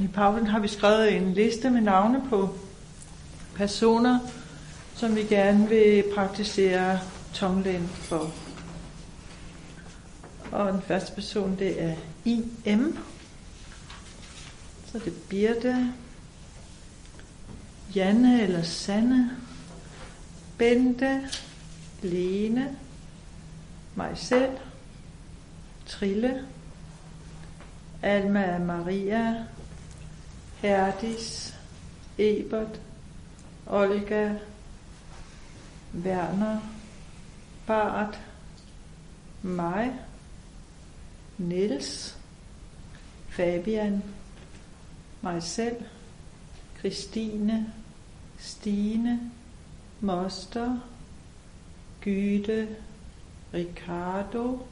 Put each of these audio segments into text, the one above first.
I pausen har vi skrevet en liste med navne på personer, som vi gerne vil praktisere tonglen for. Og den første person, det er I.M. Så det er Birte, Janne eller Sanne, Bente, Lene, mig selv, Trille, Alma Maria, Herdis, Ebert, Olga, Werner, Bart, mig, Niels, Fabian, mig selv, Christine, Stine, Moster, Gyde, Ricardo,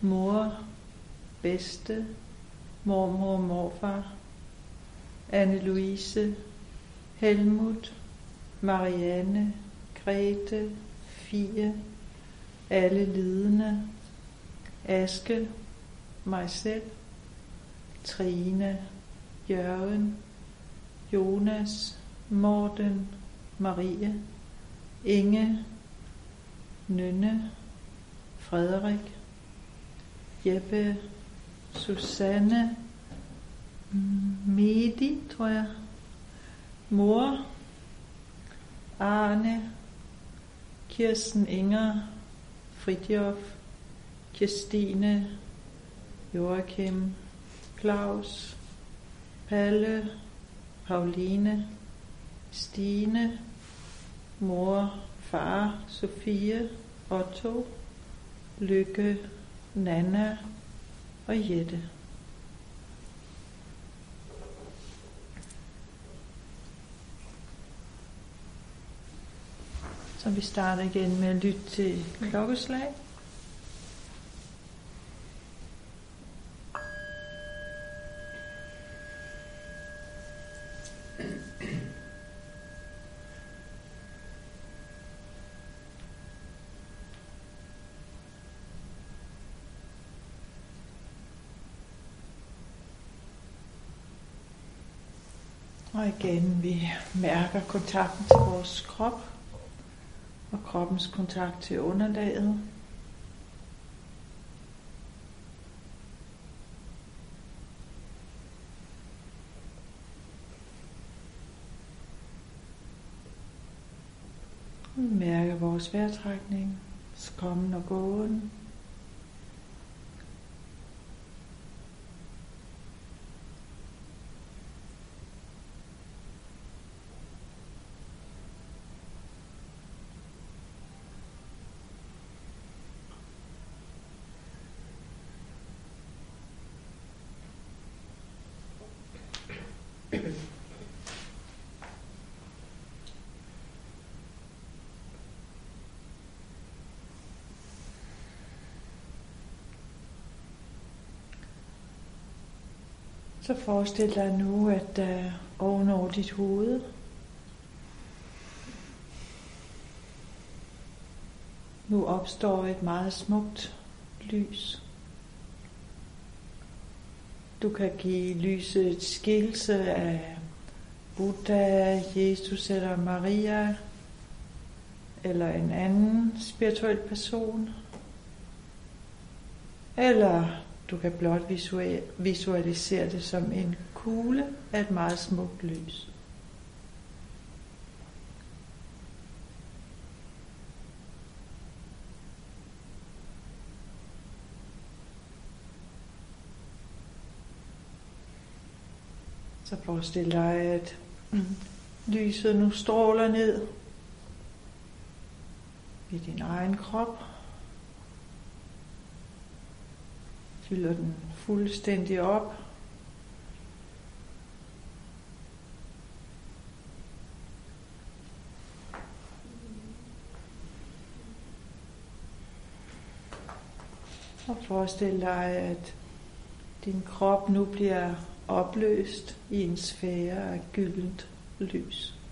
mor, bedste, mormor, morfar, Anne-Louise, Helmut, Marianne, Grete, Fie, alle lidende, Aske, mig selv, Trine, Jørgen, Jonas, Morten, Marie, Inge, Nynne, Frederik, Jeppe, Susanne, Medi, tror jeg, mor, Arne, Kirsten Inger, Fridjof, Kirstine, Joachim, Claus, Palle, Pauline, Stine, mor, far, Sofie, Otto, Lykke, Nana og Jette. Så vi starter igen med at lytte til klokkeslag. Og igen, vi mærker kontakten til vores krop kroppens kontakt til underlaget. Vi mærker vores vejrtrækning, kommen og gåen. Så forestil dig nu, at øh, uh, ovenover dit hoved, nu opstår et meget smukt lys. Du kan give lyset et skilse af Buddha, Jesus eller Maria, eller en anden spirituel person, eller du kan blot visualisere det som en kugle af et meget smukt lys. Så forestil dig, at lyset nu stråler ned i din egen krop. Fylder den fuldstændig op. Og forestil dig, at din krop nu bliver opløst i en sfære af gyldent lys.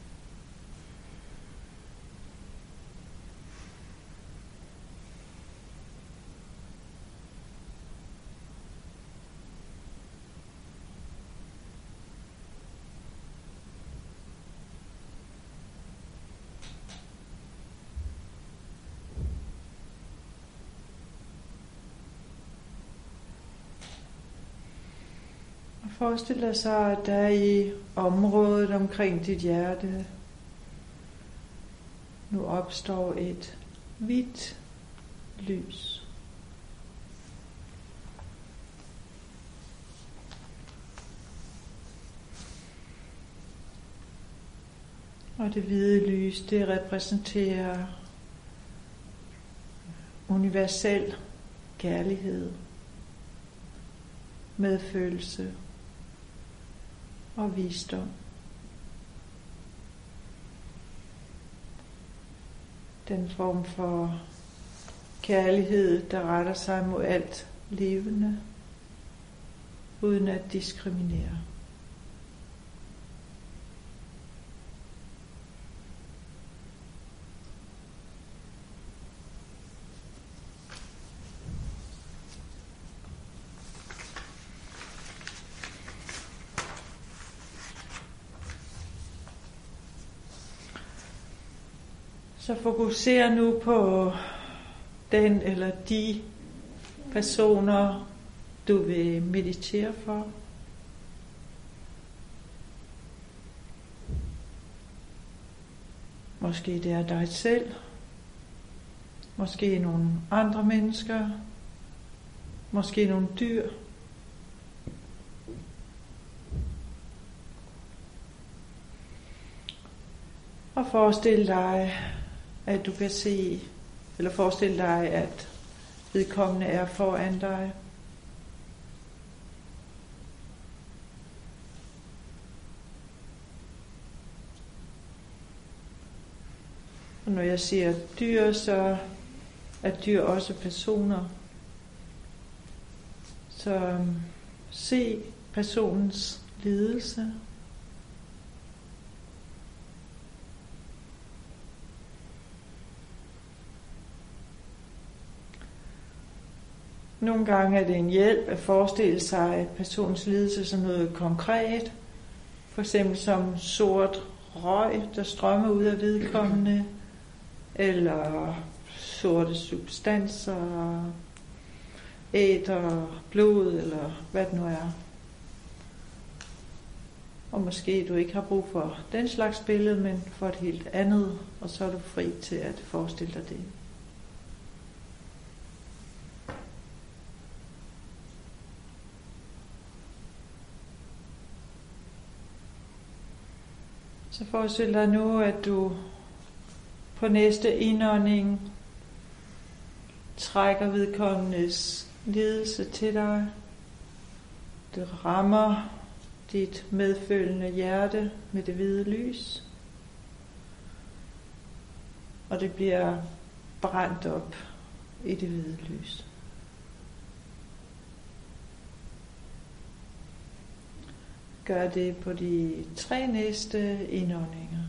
Forestil dig så, at der i området omkring dit hjerte nu opstår et hvidt lys. Og det hvide lys, det repræsenterer universel kærlighed, medfølelse og visdom. Den form for kærlighed, der retter sig mod alt levende, uden at diskriminere. Så fokuser nu på den eller de personer, du vil meditere for. Måske det er dig selv. Måske nogle andre mennesker. Måske nogle dyr. Og forestil dig, at du kan se, eller forestille dig, at vedkommende er foran dig. Og når jeg siger dyr, så er dyr også personer. Så øhm, se personens lidelse. Nogle gange er det en hjælp at forestille sig personens lidelse som noget konkret. For eksempel som sort røg, der strømmer ud af vedkommende, eller sorte substanser, æder, blod, eller hvad det nu er. Og måske du ikke har brug for den slags billede, men for et helt andet, og så er du fri til at forestille dig det. Så forestil dig nu, at du på næste indånding trækker vedkommendes lidelse til dig. Det rammer dit medfølende hjerte med det hvide lys. Og det bliver brændt op i det hvide lys. Gør det på de tre næste indåndinger.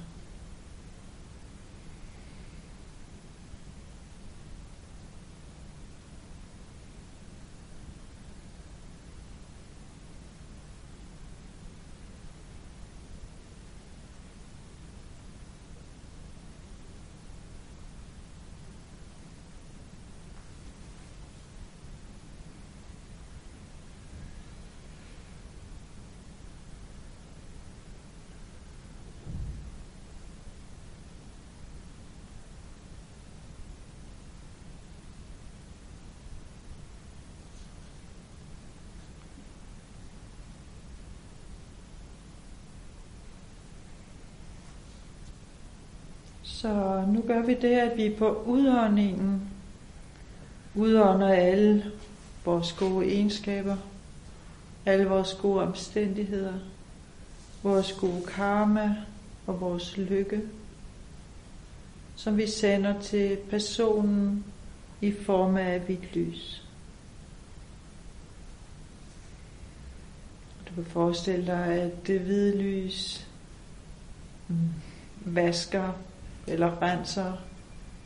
Så nu gør vi det, at vi på udåndingen. Udånder alle vores gode egenskaber, alle vores gode omstændigheder, vores gode karma og vores lykke, som vi sender til personen i form af hvidt lys. Du kan forestille dig, at det hvide lys mm, vasker eller renser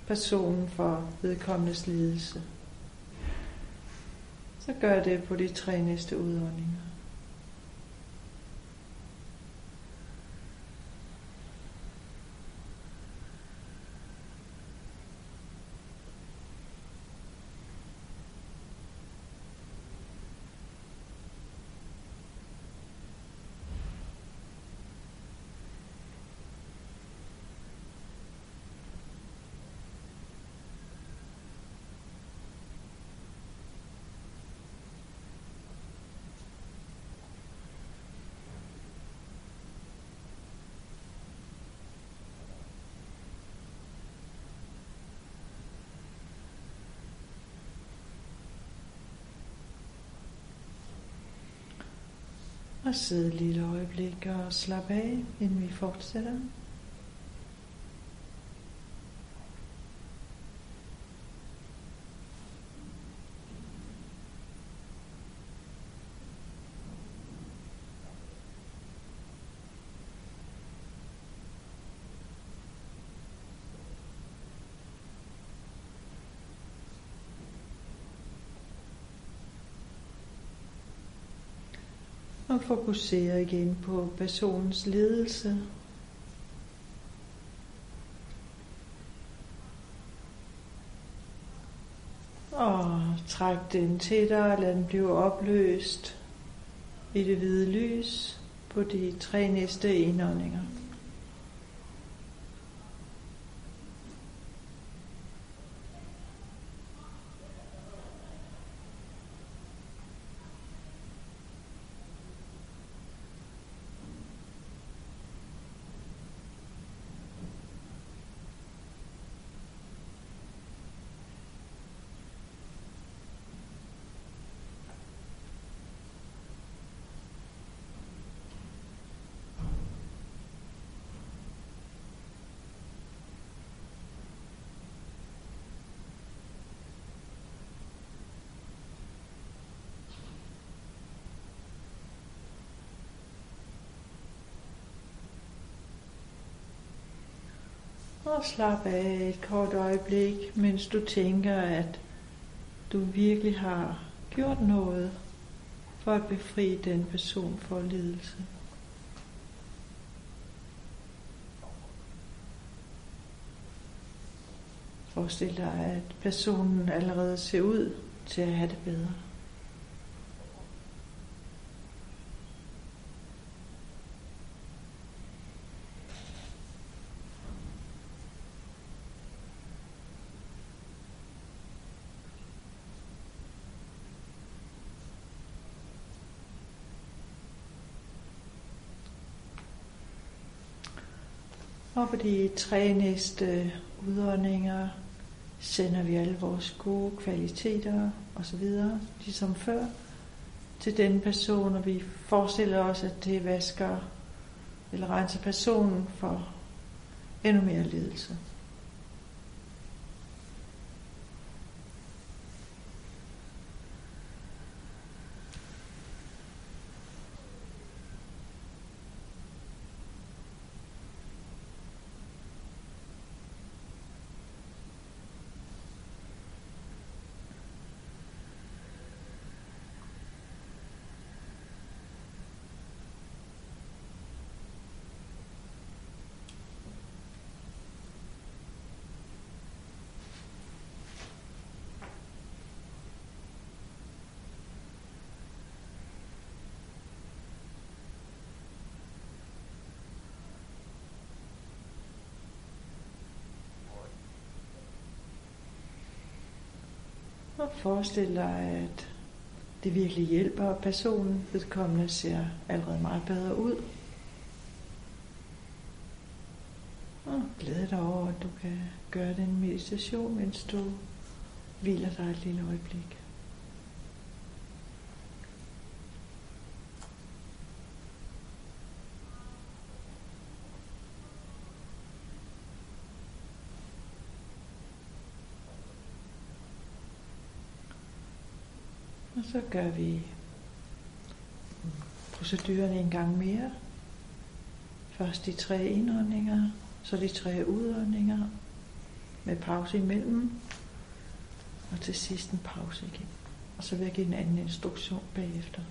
personen for vedkommendes lidelse. Så gør det på de tre næste udåndinger. Og sidde et lille øjeblik og slappe af, inden vi fortsætter. Og fokusere igen på personens ledelse. Og træk den tættere, lad den blive opløst i det hvide lys på de tre næste indåndinger. Og slap af et kort øjeblik, mens du tænker, at du virkelig har gjort noget for at befri den person for lidelse. Forestil dig, at personen allerede ser ud til at have det bedre. Og på de tre næste udåndinger sender vi alle vores gode kvaliteter osv., ligesom før, til den person, og vi forestiller os, at det vasker eller renser personen for endnu mere lidelse. Forestil dig, at det virkelig hjælper personen. Vedkommende ser allerede meget bedre ud. Og glæd dig over, at du kan gøre den meditation, mens du hviler dig et lille øjeblik. Så gør vi proceduren en gang mere. Først de tre indåndinger, så de tre udåndinger med pause imellem, og til sidst en pause igen. Og så vil jeg give en anden instruktion bagefter.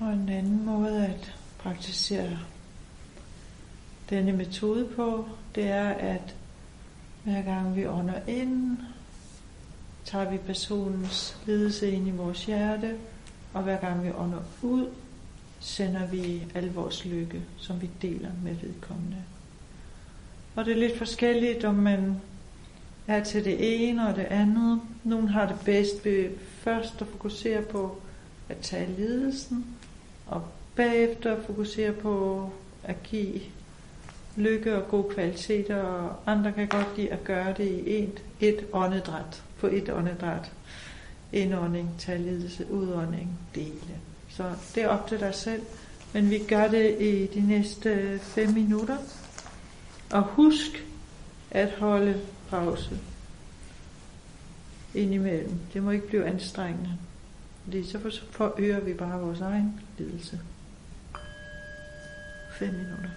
Og en anden måde at praktisere denne metode på, det er, at hver gang vi ånder ind, tager vi personens lidelse ind i vores hjerte, og hver gang vi ånder ud, sender vi al vores lykke, som vi deler med vedkommende. Og det er lidt forskelligt, om man er til det ene og det andet. Nogle har det bedst ved først at fokusere på at tage lidelsen, og bagefter fokusere på at give lykke og gode kvaliteter, og andre kan godt lide at gøre det i et, et åndedræt, på et åndedræt. Indånding, tage lidelse, udånding, dele. Så det er op til dig selv, men vi gør det i de næste 5 minutter. Og husk at holde pause indimellem. Det må ikke blive anstrengende. Fordi så forøger vi bare vores egen lidelse. 5 minutter.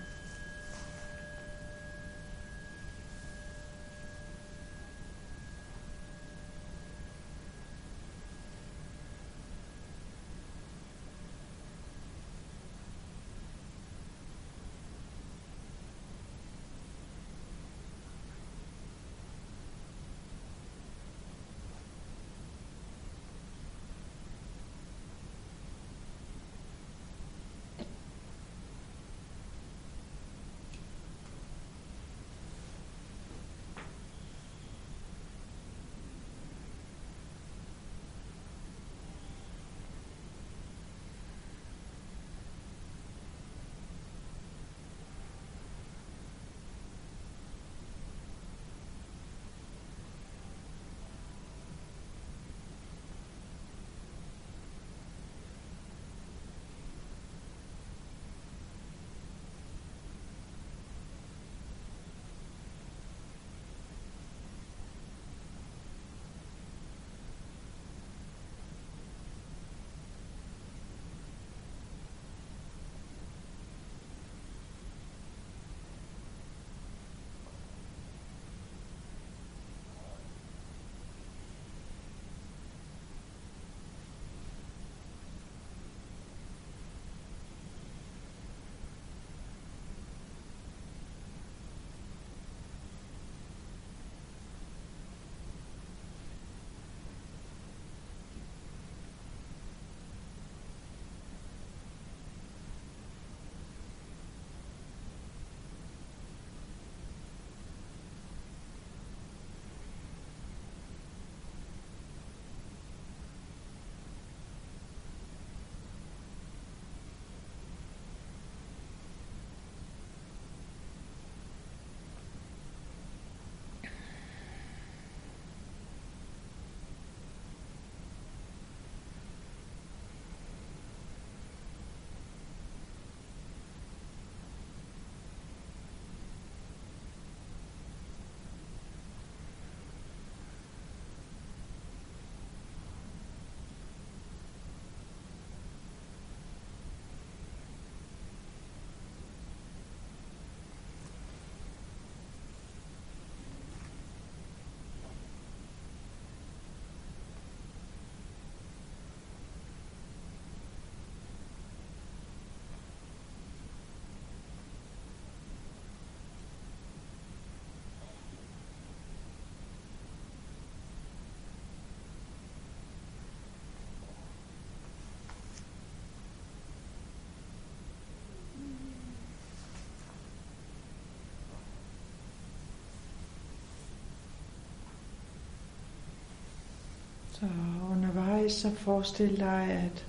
Så undervejs så forestil dig, at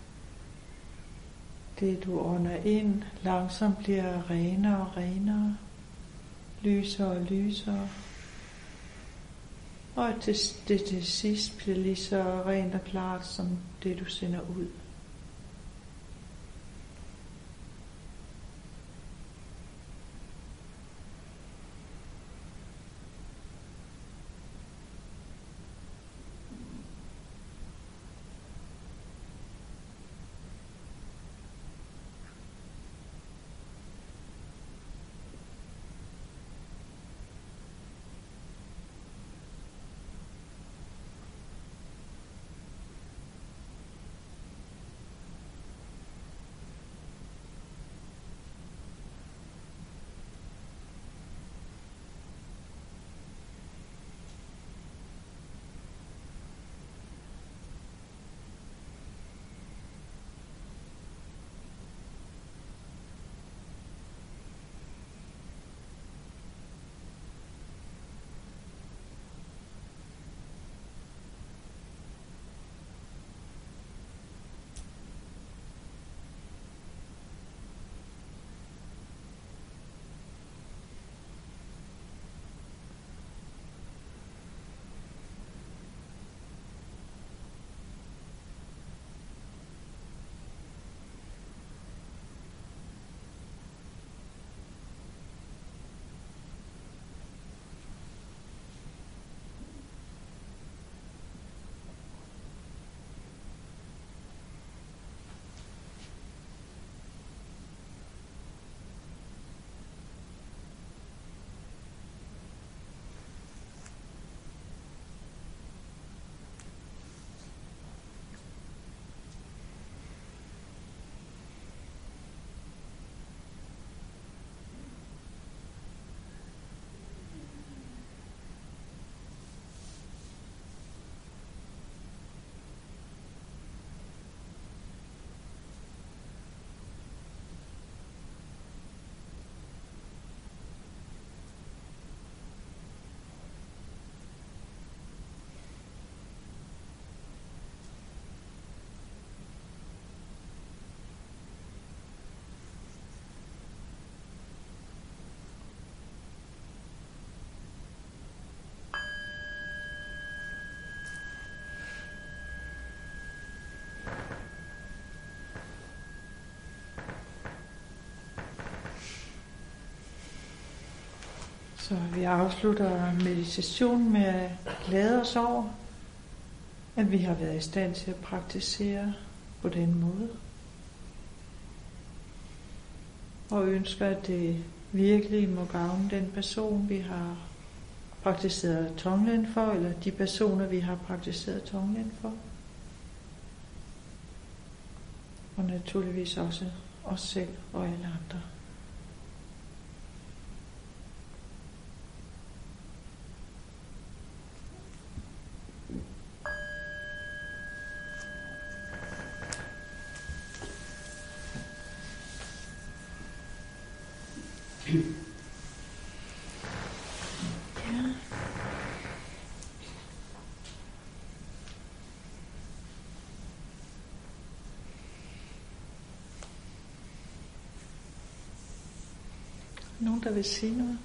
det du ånder ind langsomt bliver renere og renere, lysere og lysere, og at det, det til sidst bliver lige så rent og klart som det du sender ud. Så vi afslutter meditationen med at glæde os over, at vi har været i stand til at praktisere på den måde. Og ønsker, at det virkelig må gavne den person, vi har praktiseret tonglen for, eller de personer, vi har praktiseret tonglen for. Og naturligvis også os selv og alle andre. Nogen, der vil sige noget?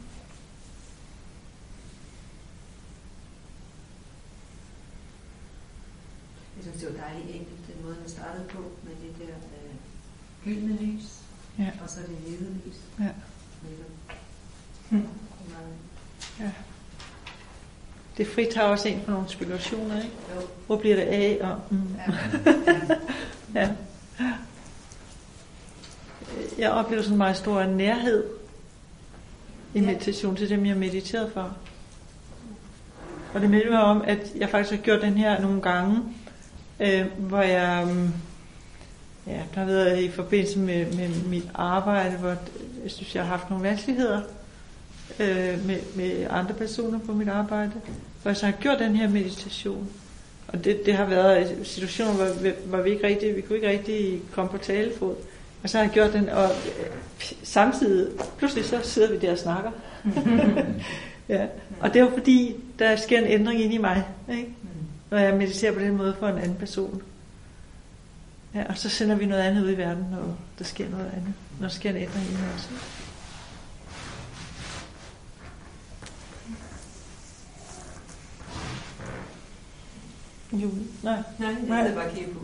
Jeg synes, det var dejligt enkelt, den måde, den startede på, med det der øh, gyldne lys, Ja. og så det hvide lys. Ja. Mm. Meget- ja. Det fritager også en for nogle spekulationer, ikke? Jo. Hvor bliver det af? Og, mm. Ja. Ja. Jeg oplever sådan en meget stor nærhed i Ja. meditation til dem, jeg mediterede for. Og det minder mig om, at jeg faktisk har gjort den her nogle gange, øh, hvor jeg, mm, ja, der har været i forbindelse med, med mit arbejde, hvor jeg synes, jeg har haft nogle vanskeligheder øh, med, med andre personer på mit arbejde, hvor jeg så har gjort den her meditation. Og det, det har været situationer, hvor, hvor vi ikke rigtig, vi kunne ikke rigtig komme på talefod. Og så har jeg gjort den, og øh, samtidig, pludselig så sidder vi der og snakker. ja. Og det er jo fordi, der sker en ændring ind i mig, ikke? når jeg mediterer på den måde for en anden person. Ja, og så sender vi noget andet ud i verden, når der sker noget andet. Når der sker en ændring i mig også. Jo, nej. Nej, jeg Nej. sidder bare på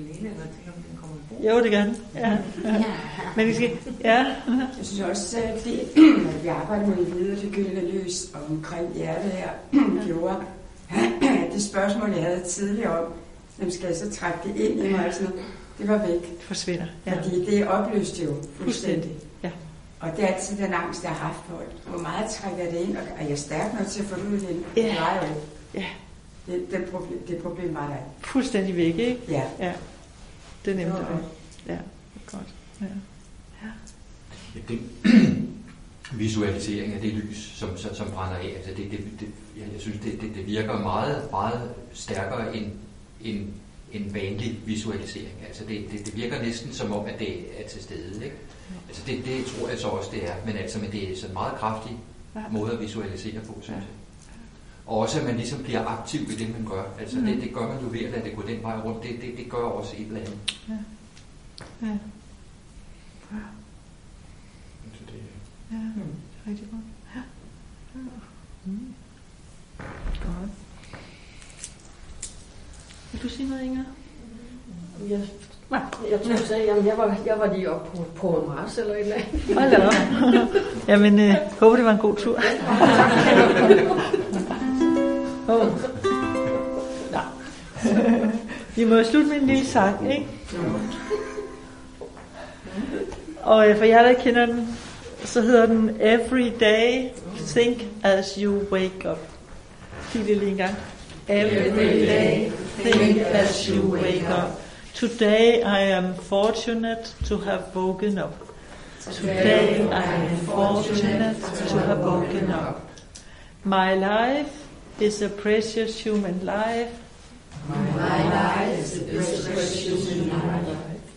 ukulele, og tænker, om den kommer i brug. Jo, det den. Ja. ja. Men I skal, ja. Jeg synes også, at det, at vi arbejder med gyldne lys omkring hjertet her, gjorde, det spørgsmål, jeg havde tidligere om, hvem skal jeg så trække det ind i mig, og sådan noget, det var væk. Det forsvinder. Ja. Fordi det opløste jo fuldstændig. Ja. Og det er altid den angst, jeg har haft for, hvor meget trækker jeg det ind, og er jeg stærk nok til at få det ud igen? Ja. Det var jo. Ja. Det, det, problem, det problem var der. Fuldstændig væk, ikke? Ja. Ja. Det er nemt Jo. at være. Ja, det er godt. Ja. Ja, det, visualisering af det lys, som, som, som brænder af, altså det, det, det, jeg, jeg synes, det, det, det virker meget, meget stærkere end, end en vanlig visualisering. Altså det, det, det virker næsten som om, at det er til stede. Ikke? Altså det, det tror jeg så også, det er. Men altså, men det er sådan en meget kraftig Ja. måde at visualisere på, synes Ja. jeg. Og også, at man ligesom bliver aktiv i det, man gør. Altså Mhm. det, det gør man jo ved at lade det gå den vej rundt. Det, det, det gør også et eller andet. Ja. Ja. Så det, Ja. Rigtig godt. Ja. Ja. Mm. Godt. Vil du sige noget, Inger? Jeg, nej, jeg tror, jeg sagde, jamen, jeg var, jeg var lige oppe på, på Mars eller et eller andet. Hold da op. Jamen, øh, håber det var en god tur. oh. Nå. Vi må slutte med en lille sang, ikke? Og øh, for jer, der kender den, så hedder den Every Day Think As You Wake Up. Sig det lige en gang. Every day think as you wake up. Today I am fortunate to have woken up. Today I am fortunate to have woken up. My life is a precious human life.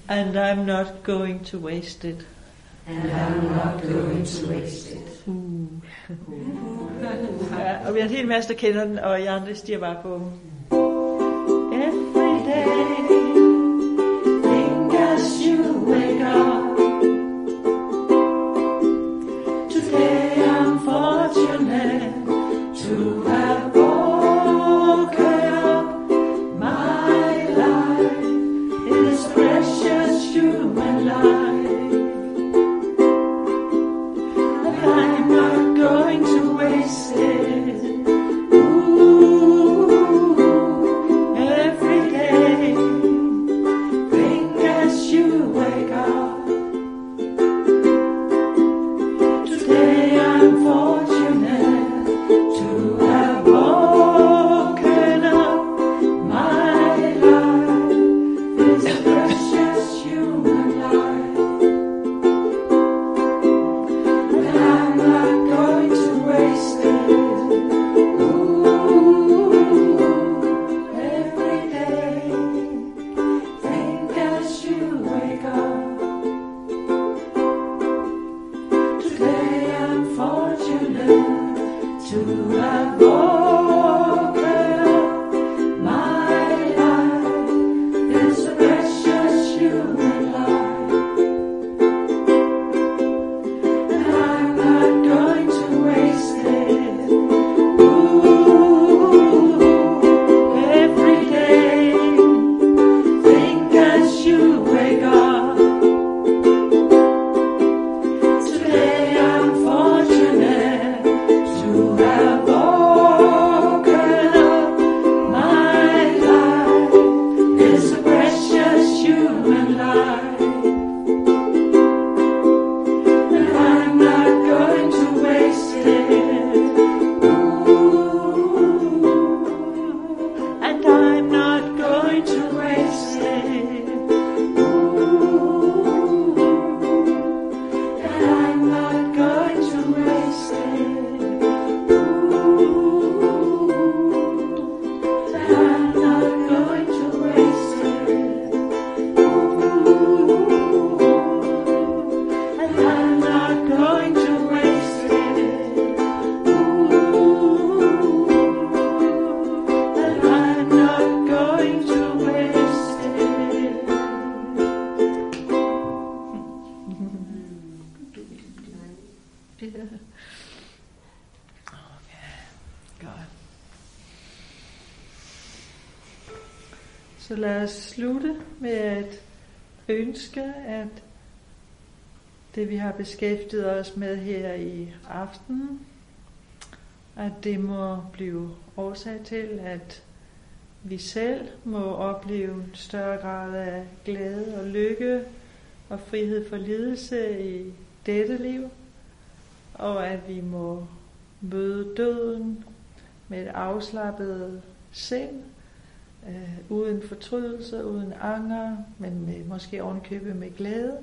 And I'm not going to waste it. Uh. ja, og vi har en hel masse, der kender den, og jeg andre stiger bare på Så lad os slutte med at ønske, at det vi har beskæftiget os med her i aften, at det må blive årsag til, at vi selv må opleve en større grad af glæde og lykke og frihed for lidelse i dette liv, og at vi må møde døden med et afslappet sind, øh, uden fortrydelse, uden anger, men med, måske ovenkøbet med glæde,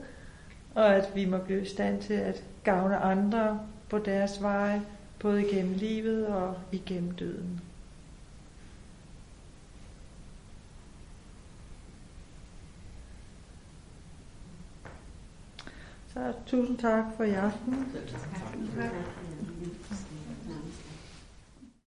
og at vi må blive i stand til at gavne andre på deres vej, både igennem livet og igennem døden. Så tusind tak for i aften. Tak.